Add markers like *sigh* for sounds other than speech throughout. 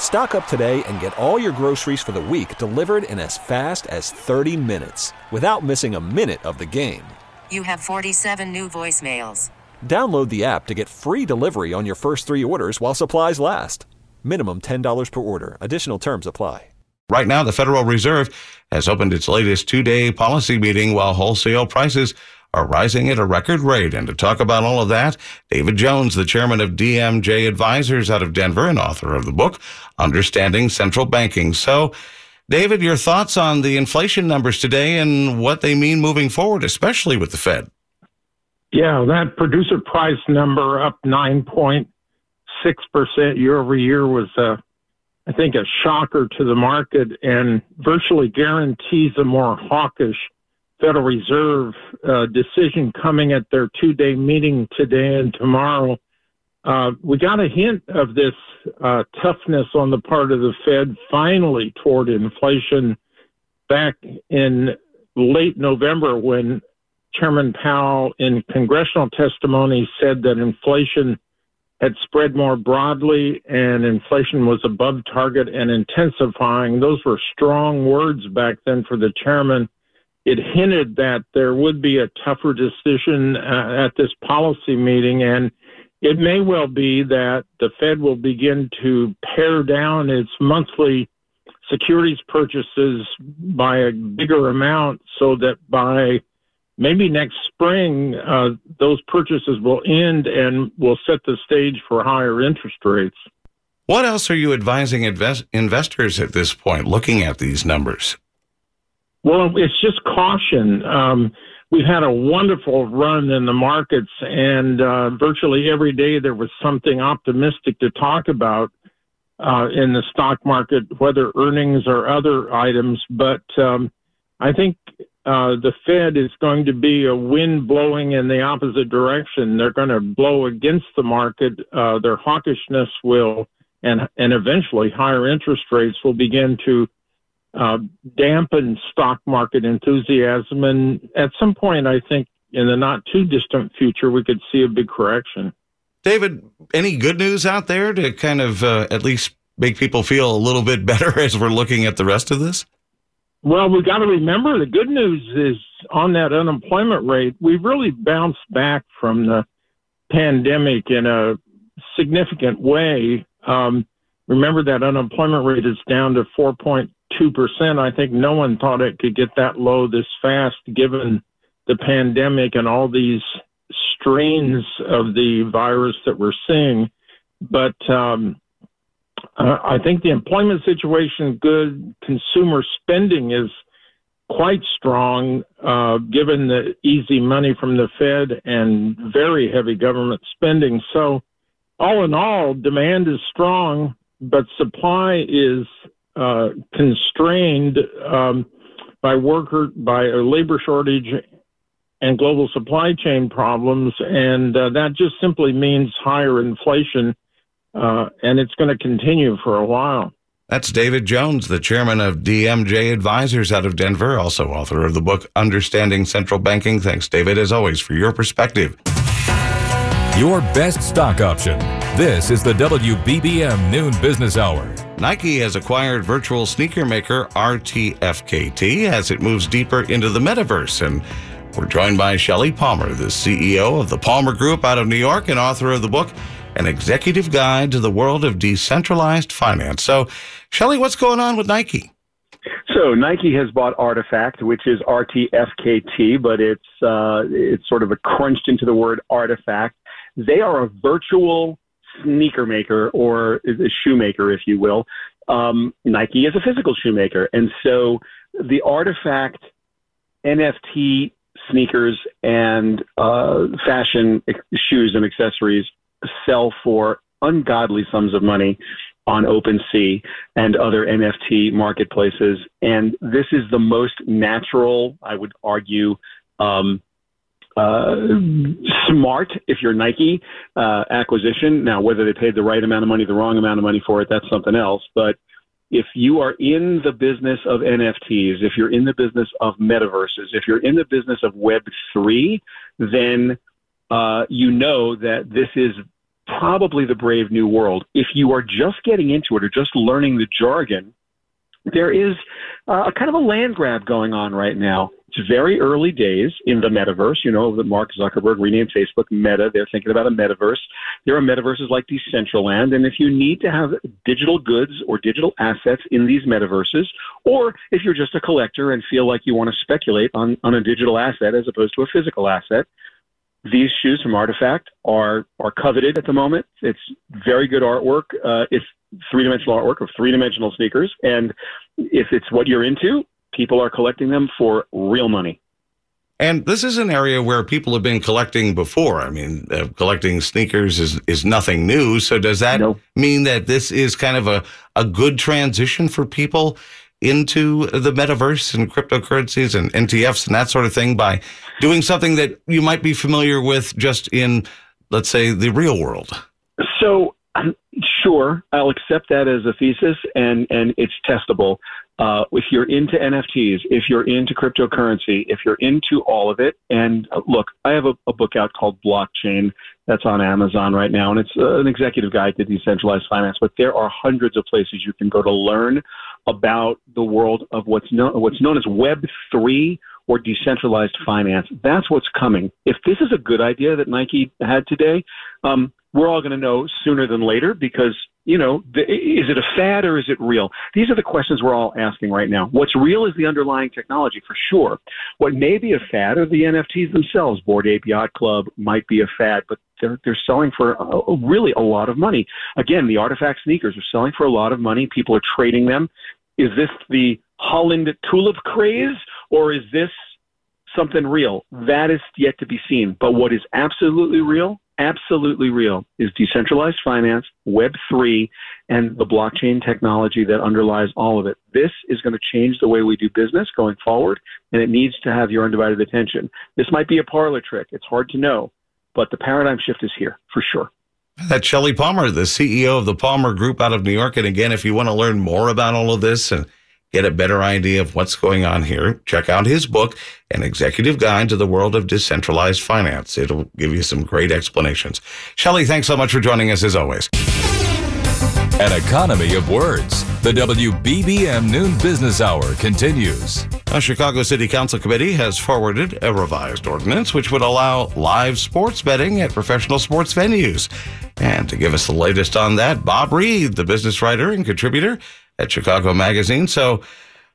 Stock up today and get all your groceries for the week delivered in as fast as 30 minutes without missing a minute of the game. You have 47 new voicemails. Download the app to get free delivery on your first three orders while supplies last. Minimum $10 per order. Additional terms apply. Right now, the Federal Reserve has opened its latest two day policy meeting while wholesale prices are rising at a record rate. And to talk about all of that, David Jones, the chairman of DMJ Advisors out of Denver and author of the book, Understanding Central Banking. So, David, your thoughts on the inflation numbers today and what they mean moving forward, especially with the Fed? Yeah, that producer price number up 9.6% year over year was, uh, I think, a shocker to the market and virtually guarantees a more hawkish Federal Reserve uh, decision coming at their two day meeting today and tomorrow. Uh, we got a hint of this uh, toughness on the part of the Fed finally toward inflation back in late November when Chairman Powell in congressional testimony said that inflation had spread more broadly and inflation was above target and intensifying. Those were strong words back then for the chairman it hinted that there would be a tougher decision uh, at this policy meeting, and it may well be that the Fed will begin to pare down its monthly securities purchases by a bigger amount so that by maybe next spring, uh, those purchases will end and will set the stage for higher interest rates. What else are you advising invest- investors at this point looking at these numbers? Well, it's just caution. Um, we've had a wonderful run in the markets, and uh, virtually every day there was something optimistic to talk about uh, in the stock market, whether earnings or other items. But um, I think uh, the Fed is going to be a wind blowing in the opposite direction. They're going to blow against the market. Uh, their hawkishness will, and and eventually higher interest rates will begin to uh, dampen stock market enthusiasm. And at some point, I think in the not too distant future, we could see a big correction. David, any good news out there to kind of uh, at least make people feel a little bit *laughs* better as we're looking at the rest of this? Well, we got to remember the good news is on that unemployment rate, we've really bounced back from the pandemic in a significant way. Um, remember that unemployment rate is down to 4.2 2%. I think no one thought it could get that low this fast given the pandemic and all these strains of the virus that we're seeing. But um, I think the employment situation good. Consumer spending is quite strong, uh, given the easy money from the Fed and very heavy government spending. So, all in all, demand is strong, but supply is uh, constrained um, by worker by a labor shortage and global supply chain problems, and uh, that just simply means higher inflation, uh, and it's going to continue for a while. That's David Jones, the chairman of DMJ Advisors out of Denver, also author of the book Understanding Central Banking. Thanks, David, as always, for your perspective. Your best stock option. This is the WBBM Noon Business Hour. Nike has acquired virtual sneaker maker RTFKT as it moves deeper into the metaverse. And we're joined by Shelly Palmer, the CEO of the Palmer Group out of New York and author of the book, An Executive Guide to the World of Decentralized Finance. So, Shelly, what's going on with Nike? So Nike has bought Artifact, which is RTFKT, but it's uh, it's sort of a crunched into the word artifact. They are a virtual sneaker maker or a shoemaker, if you will. Um, Nike is a physical shoemaker. And so the artifact NFT sneakers and uh, fashion shoes and accessories sell for ungodly sums of money on OpenSea and other NFT marketplaces. And this is the most natural, I would argue, um, uh, smart if you're Nike uh, acquisition. Now, whether they paid the right amount of money, the wrong amount of money for it, that's something else. But if you are in the business of NFTs, if you're in the business of metaverses, if you're in the business of Web3, then uh, you know that this is probably the brave new world. If you are just getting into it or just learning the jargon, there is uh, a kind of a land grab going on right now. It's very early days in the metaverse. You know that Mark Zuckerberg renamed Facebook Meta. They're thinking about a metaverse. There are metaverses like Decentraland. And if you need to have digital goods or digital assets in these metaverses, or if you're just a collector and feel like you want to speculate on, on a digital asset as opposed to a physical asset, these shoes from Artifact are are coveted at the moment. It's very good artwork. Uh, it's three dimensional artwork of three dimensional sneakers, and if it's what you're into, people are collecting them for real money. And this is an area where people have been collecting before. I mean, uh, collecting sneakers is, is nothing new. So does that no. mean that this is kind of a, a good transition for people into the metaverse and cryptocurrencies and NTFs and that sort of thing by doing something that you might be familiar with just in, let's say, the real world? So, sure, I'll accept that as a thesis, and and it's testable. Uh, if you're into NFTs, if you're into cryptocurrency, if you're into all of it, and uh, look, I have a, a, book out called Blockchain that's on Amazon right now, and it's uh, an executive guide to decentralized finance. But there are hundreds of places you can go to learn about the world of what's known what's known as Web three or decentralized finance. That's what's coming. If this is a good idea that Nike had today, um, we're all going to know sooner than later because you know, the, is it a fad or is it real? These are the questions we're all asking right now. What's real is the underlying technology for sure. What may be a fad are the NFTs themselves. Bored Ape Yacht Club might be a fad, but they're they're selling for a, really a lot of money. Again, the artifact sneakers are selling for a lot of money. People are trading them. Is this the Holland tulip craze or is this something real? That is yet to be seen. But what is absolutely real absolutely real is decentralized finance, Web3, and the blockchain technology that underlies all of it. This is going to change the way we do business going forward, and it needs to have your undivided attention. This might be a parlor trick. It's hard to know, but the paradigm shift is here for sure. That's Shelly Palmer, the CEO of the Palmer Group out of New York. And again, if you want to learn more about all of this and get a better idea of what's going on here, check out his book, An Executive Guide to the World of Decentralized Finance. It'll give you some great explanations. Shelly, thanks so much for joining us as always. An economy of words. The WBBM Noon Business Hour continues. A Chicago City Council committee has forwarded a revised ordinance which would allow live sports betting at professional sports venues. And to give us the latest on that, Bob Reed, the business writer and contributor at Chicago Magazine. So,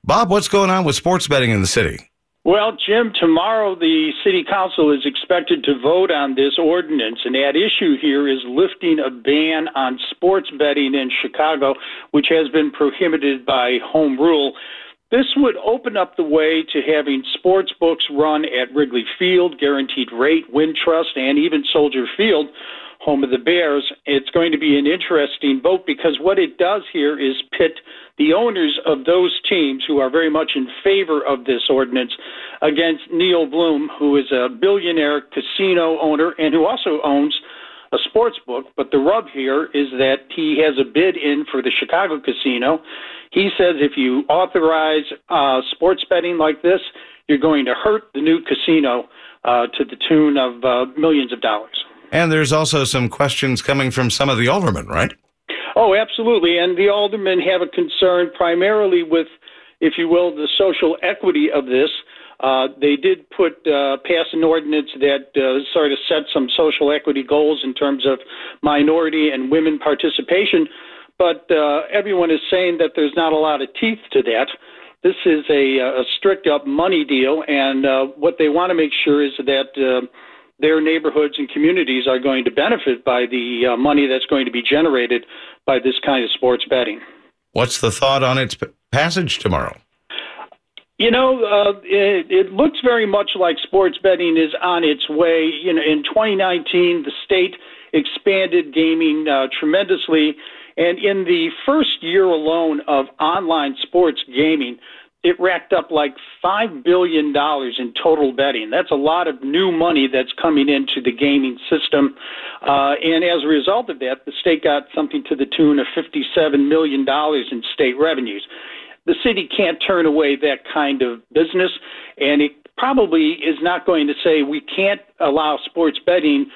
Bob, what's going on with sports betting in the city? Well, Jim, tomorrow the City Council is expected to vote on this ordinance, and that issue here is lifting a ban on sports betting in Chicago, which has been prohibited by home rule. This would open up the way to having sports books run at Wrigley Field, Guaranteed Rate, Wintrust, and even Soldier Field home of the Bears. It's going to be an interesting vote because what it does here is pit the owners of those teams who are very much in favor of this ordinance against Neil Bluhm, who is a billionaire casino owner and who also owns a sports book. But the rub here is that he has a bid in for the Chicago casino. He says if you authorize uh, sports betting like this, you're going to hurt the new casino uh, to the tune of uh, millions of dollars. And there's also some questions coming from some of the aldermen, right? Oh, absolutely. And the aldermen have a concern primarily with, if you will, the social equity of this. Uh, they did put uh, pass an ordinance that uh, sort of set some social equity goals in terms of minority and women participation, but uh, everyone is saying that there's not a lot of teeth to that. This is a, a strict up money deal, and uh, what they want to make sure is that uh, their neighborhoods and communities are going to benefit by the uh, money that's going to be generated by this kind of sports betting. What's the thought on its passage tomorrow? You know, uh, it, it, looks very much like sports betting is on its way. You know, in 2019, the state expanded gaming uh, tremendously, And in the first year alone of online sports gaming, it racked up like $5 billion in total betting. That's a lot of new money that's coming into the gaming system. Uh, and as a result of that, the state got something to the tune of $57 million in state revenues. The city can't turn away that kind of business, and it probably is not going to say we can't allow sports betting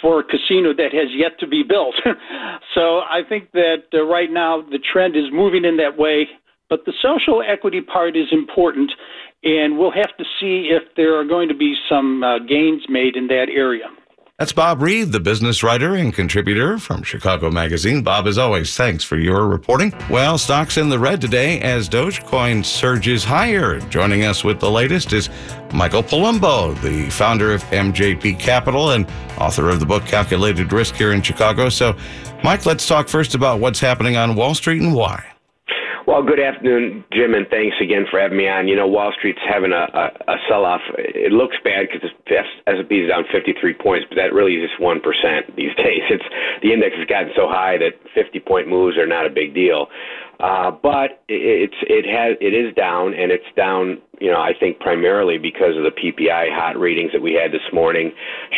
for a casino that has yet to be built. *laughs* so I think that uh, right now the trend is moving in that way. But the social equity part is important, and we'll have to see if there are going to be some uh, gains made in that area. That's Bob Reed, the business writer and contributor from Chicago Magazine. Bob, as always, thanks for your reporting. Well, stocks in the red today as Dogecoin surges higher. Joining us with the latest is Michael Palumbo, the founder of MJP Capital and author of the book Calculated Risk here in Chicago. So, Mike, let's talk first about what's happening on Wall Street and why. Well, good afternoon, Jim, and thanks again for having me on. You know, Wall Street's having a, a, a sell-off. It looks bad because S&P is down 53 points, but that really is just one percent these *laughs* days. It's the index has gotten so high that 50-point moves are not a big deal. Uh, but it's it has it is down, and it's down. You know, I think primarily because of the PPI hot readings that we had this morning,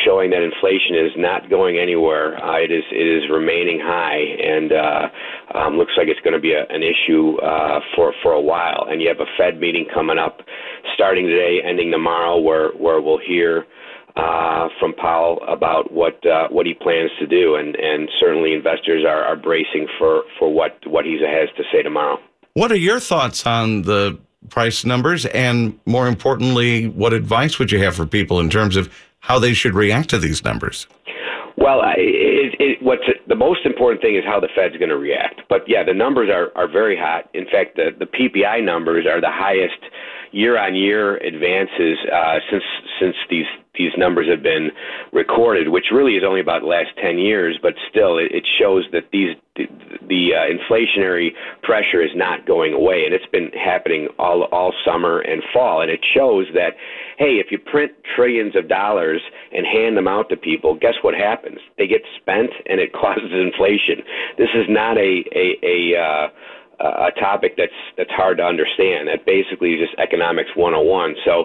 showing that inflation is not going anywhere. Uh, it is it is remaining high, and uh, um, looks like it's going to be a, an issue uh, for for a while. And you have a Fed meeting coming up, starting today, ending tomorrow, where where we'll hear uh, from Powell about what uh, what he plans to do, and, and certainly investors are, are bracing for, for what what he has to say tomorrow. What are your thoughts on the price numbers, and more importantly, what advice would you have for people in terms of how they should react to these numbers? Well, it, it, what's the most important thing is how the Fed's going to react. But yeah, the numbers are, are very hot. In fact, the, the PPI numbers are the highest year on year advances uh, since since these these numbers have been recorded, which really is only about the last 10 years, but still it, it shows that these the, the uh, inflationary pressure is not going away, and it's been happening all all summer and fall, and it shows that hey, if you print trillions of dollars and hand them out to people, guess what happens? They get spent, and it *laughs* causes inflation. This is not a a, a uh, a topic that's that's hard to understand. That basically is just economics 101. So,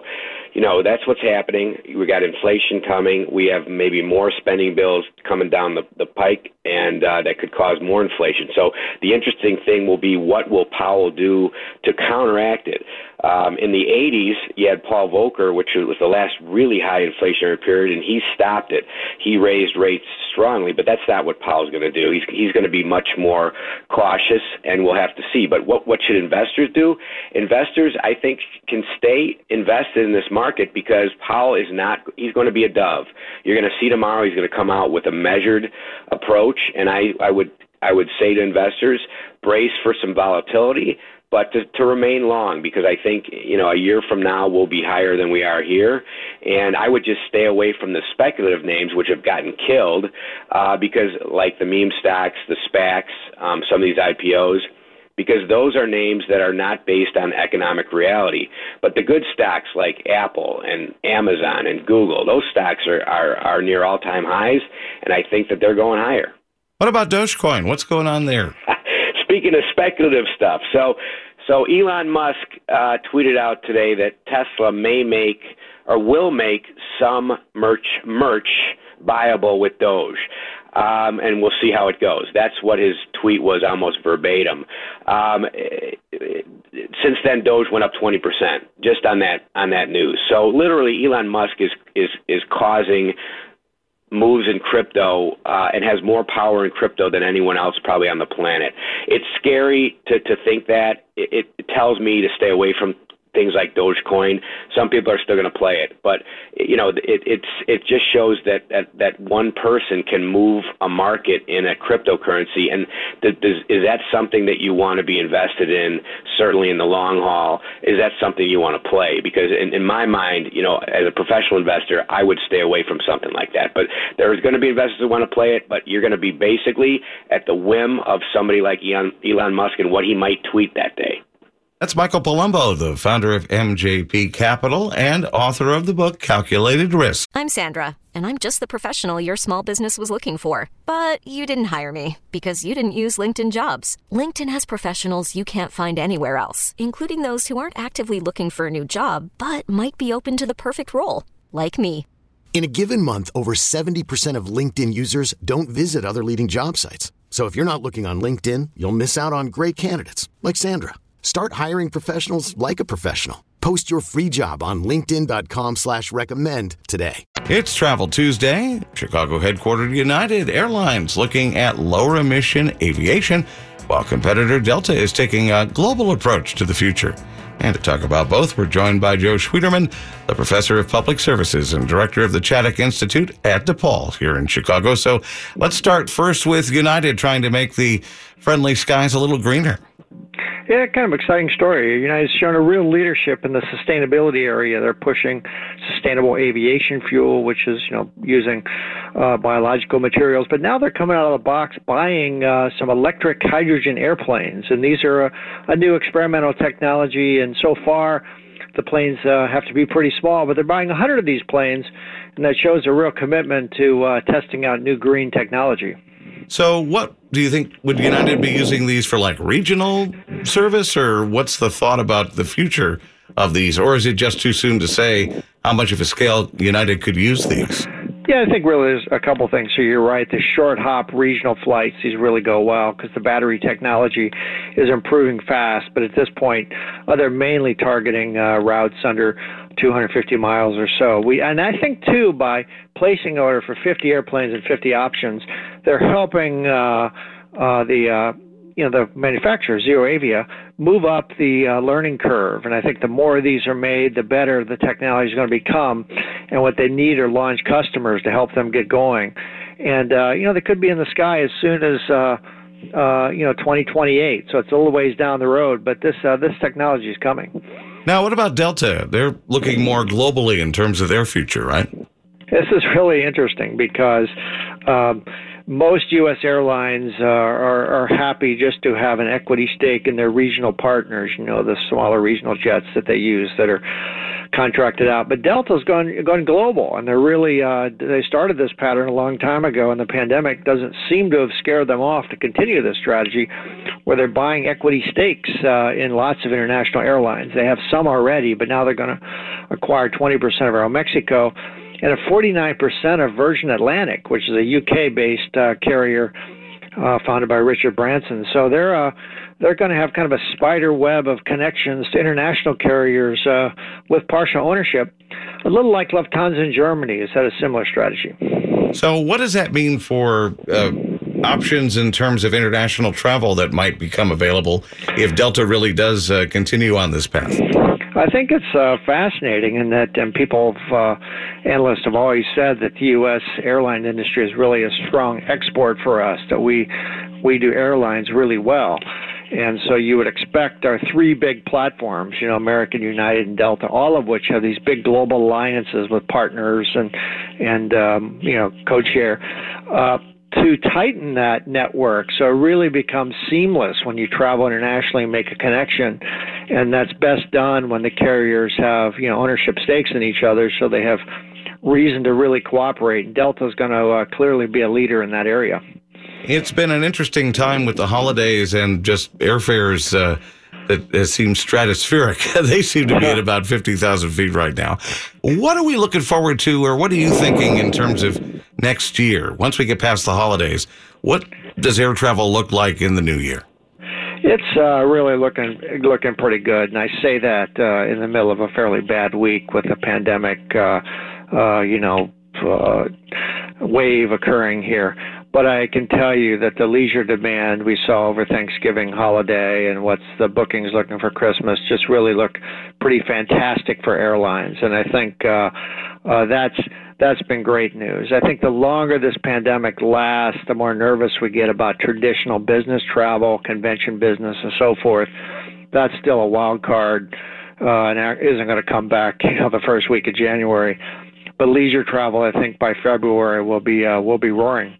you know, that's what's happening. We got inflation coming. We have maybe more spending bills coming down the, the pike, and uh, that could cause more inflation. So the interesting thing will be what will Powell do to counteract it. Um, in the 80s, you had Paul Volcker, which was the last really high inflationary period, and he stopped it. He raised rates strongly, but that's not what Powell's going to do. He's he's going to be much more cautious, and we'll have to see. But what what should investors do? Investors, I think, can stay invested in this market because Powell is not. He's going to be a dove. You're going to see tomorrow. He's going to come out with a measured approach, and I I would I would say to investors, brace for some volatility but to, to remain long because I think you know a year from now we'll be higher than we are here, and I would just stay away from the speculative names which have gotten killed uh, because like the meme stocks, the SPACs, um, some of these IPOs. Because those are names that are not based on economic reality. But the good stocks like Apple and Amazon and Google, those stocks are, are, are near all time highs, and I think that they're going higher. What about Dogecoin? What's going on there? *laughs* speaking of speculative stuff, so so Elon Musk uh, tweeted out today that Tesla may make or will make some merch merch viable with Doge. Um, and we'll see how it goes. That's what his tweet was almost verbatim. Um, since then, Doge went up 20% just on that on that news. So literally, Elon Musk is is is causing moves in crypto uh, and has more power in crypto than anyone else probably on the planet. It's scary to, to think that. It, it tells me to stay away from things like Dogecoin. Some people are still going to play it, but you know, it, it's it just shows that, that that one person can move a market in a cryptocurrency, and is that something that you want to be invested in? Certainly in the long haul, is that something you want to play? Because in, in my mind, you know, as a professional investor, I would stay away from something like that. But there's going to be investors who want to play it, but you're going to be basically at the whim of somebody like Elon, Elon Musk and what he might tweet that day. That's Michael Palumbo, the founder of MJP Capital and author of the book Calculated Risk. I'm Sandra and I'm just the professional your small business was looking for. But you didn't hire me because you didn't use LinkedIn jobs. LinkedIn has professionals you can't find anywhere else, including those who aren't actively looking for a new job but might be open to the perfect role, like me. In a given month, over 70% of LinkedIn users don't visit other leading job sites. So if you're not looking on LinkedIn, you'll miss out on great candidates like Sandra. Start hiring professionals like a professional. Post your free job on LinkedIn.com slash recommend today. It's Travel Tuesday. Chicago headquartered United Airlines looking at lower emission aviation, while competitor Delta is taking a global approach to the future. And to talk about both, we're joined by Joe Schwieterman, the professor of public services and director of the Chaddick Institute at DePaul here in Chicago. So let's start first with United trying to make the friendly skies a little greener. Yeah, kind of exciting story. United's shown a real leadership in the sustainability area. They're pushing sustainable aviation fuel, which is you know using uh, biological materials. But now they're coming out of the box buying uh, some electric hydrogen airplanes, and these are a, a new experimental technology. And so far, the planes uh, have to be pretty small, but they're buying 100 of these planes, and that shows a real commitment to uh, testing out new green technology. So, what do you think? Would United be using these for like regional service, or what's the thought about the future of these? Or is it just too soon to say how much of a scale United could use these? Yeah, I think really there's a couple things. So you're right. The short hop regional flights, these really go well because the battery technology is improving fast. But at this point, uh, they're mainly targeting uh, routes under 250 miles or so. We and I think too by placing order for 50 airplanes and 50 options, they're helping uh, uh, the uh, you know the manufacturer ZeroAvia move up the uh, learning curve. And I think the more of these are made, the better the technology is going to become. And what they need are launch customers to help them get going. And uh, you know they could be in the sky as soon as. Uh, uh, you know, 2028. So it's a little ways down the road, but this uh, this technology is coming. Now, what about Delta? They're looking more globally in terms of their future, right? This is really interesting because um, most U.S. airlines uh, are, are happy just to have an equity stake in their regional partners, you know, the smaller regional jets that they use that are contracted out. But Delta's gone gone global, and they're really uh, they started this pattern a long time ago, and the pandemic doesn't seem to have scared them off to continue this strategy, where they're buying equity stakes uh, in lots of international airlines. They have some already, but now they're going to acquire 20% of Aeromexico and a 49% of Virgin Atlantic, which is a UK-based uh, carrier uh, founded by Richard Branson. So they're uh, they're going to have kind of a spider web of connections to international carriers uh, with partial ownership, a little like Lufthansa in Germany has had a similar strategy. So what does that mean for? Uh, options in terms of international travel that might become available if Delta really does uh, continue on this path? I think it's uh, fascinating in that, and people, uh, analysts have always said that the U.S. airline industry is really a strong export for us. That we we do airlines really well, and so you would expect our three big platforms, you know, American, United, and Delta, all of which have these big global alliances with partners and and um, you know, codeshare. Uh, to tighten that network so it really becomes seamless when you travel internationally and make a connection. And that's best done when the carriers have you know ownership stakes in each other so they have reason to really cooperate. Delta is going to uh, clearly be a leader in that area. It's been an interesting time with the holidays and just airfares uh, that seems stratospheric. *laughs* they seem to be at about 50,000 feet right now. What are we looking forward to, or what are you thinking in terms of next year? Once we get past the holidays, what does air travel look like in the new year? It's uh, really looking looking pretty good, and I say that uh, in the middle of a fairly bad week with the pandemic, uh, uh, you know, uh, wave occurring here. But I can tell you that the leisure demand we saw over Thanksgiving holiday and what's the bookings looking for Christmas just really look pretty fantastic for airlines, and I think uh, uh, that's that's been great news. I think the longer this pandemic lasts, the more nervous we get about traditional business travel, convention business, and so forth. That's still a wild card, uh, and isn't going to come back you know, the first week of January. But leisure travel, I think by February will be uh, will be roaring.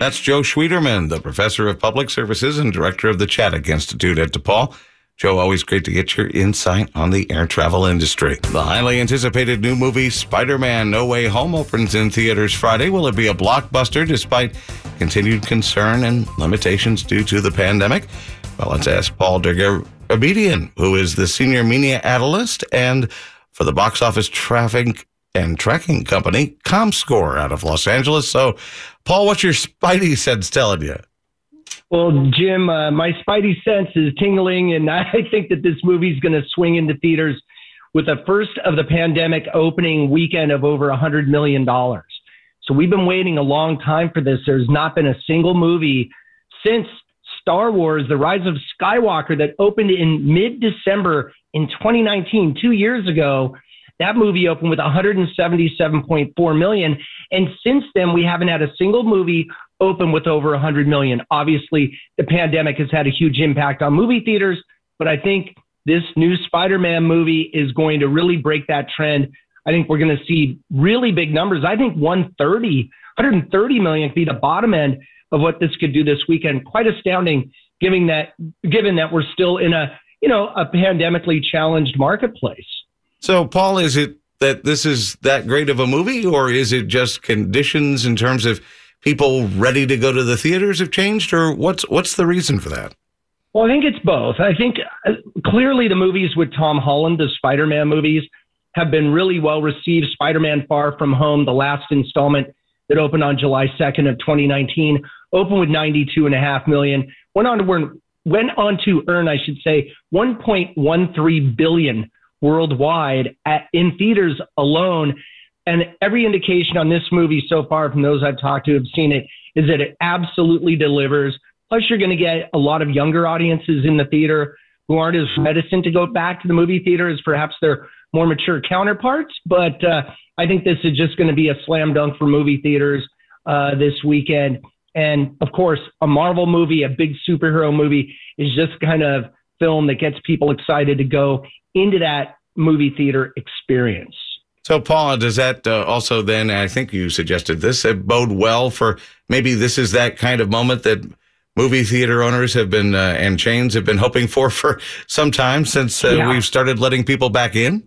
That's Joe Schwieterman, the professor of public services and director of the Chaddick Institute at DePaul. Joe, always great to get your insight on the air travel industry. The highly anticipated new movie Spider Man No Way Home opens in theaters Friday. Will it be a blockbuster despite continued concern and limitations due to the pandemic? Well, let's ask Paul Dergarabedian, who is the senior media analyst and for the box office traffic and tracking company ComScore out of Los Angeles. So, Paul, what's your spidey sense telling you? Well, Jim, uh, my spidey sense is tingling, and *laughs* I think that this movie is going to swing into theaters with the first of the pandemic opening weekend of over $100 million. So we've been waiting a long time for this. There's not been a single movie since Star Wars, The Rise of Skywalker, that opened in mid December in 2019, two years ago. That movie opened with 177.4 million. And since then, we haven't had a single movie open with over 100 million. Obviously, the pandemic has had a huge impact on movie theaters, but I think this new Spider-Man movie is going to really break that trend. I think we're going to see really big numbers. I think 130, 130 million could be the bottom end of what this could do this weekend. Quite astounding, given that given that we're still in a you know a pandemically challenged marketplace. So, Paul, is it that this is that great of a movie, or is it just conditions in terms of people ready to go to the theaters have changed, or what's what's the reason for that? Well, I think it's both. I think uh, clearly the movies with Tom Holland, the Spider-Man movies, have been really well received. Spider-Man: Far From Home, the last installment that opened on July 2nd of 2019, opened with 92.5 million. Went on to earn, went on to earn, I should say, 1.13 billion worldwide at, in theaters alone. And every indication on this movie so far from those I've talked to have seen it is that it absolutely delivers. Plus, you're going to get a lot of younger audiences in the theater who aren't as reticent to go back to the movie theater as perhaps their more mature counterparts. But uh, I think this is just going to be a slam dunk for movie theaters uh, this weekend. And of course, a Marvel movie, a big superhero movie, is just kind of film that gets people excited to go into that movie theater experience. So, Paula, does that uh, also then, I think you suggested this, uh, bode well for maybe this is that kind of moment that movie theater owners have been uh, and chains have been hoping for for some time since uh, yeah. we've started letting people back in?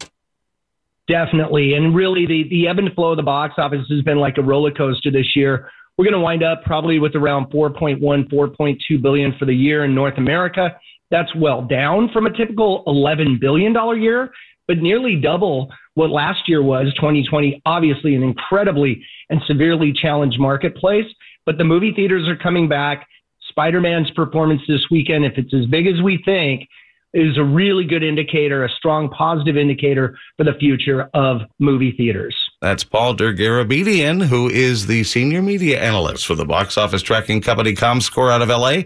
Definitely. And really, the, the ebb and flow of the box office has been like a roller coaster this year. We're going to wind up probably with around 4.1, 4.2 billion for the year in North America. That's well down from a typical $11 billion year, but nearly double what last year was, 2020, obviously an incredibly and severely challenged marketplace. But the movie theaters are coming back. Spider Man's performance this weekend, if it's as big as we think, is a really good indicator, a strong positive indicator for the future of movie theaters. That's Paul Dergarabedian, who is the senior media analyst for the box office tracking company ComScore out of LA.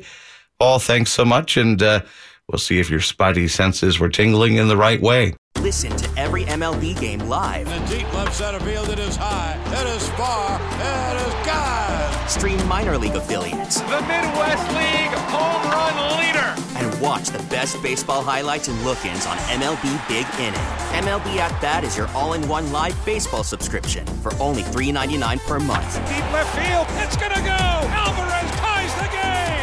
Paul, thanks so much, and uh, we'll see if your spidey senses were tingling in the right way. Listen to every MLB game live. In the deep left center field, it is high, it is far, it is God. Stream minor league affiliates. The Midwest League home run leader. And watch the best baseball highlights and look-ins on MLB Big Inning. MLB At Bat is your all-in-one live baseball subscription for only $3.99 per month. Deep left field, it's gonna go. Alvarez ties the game.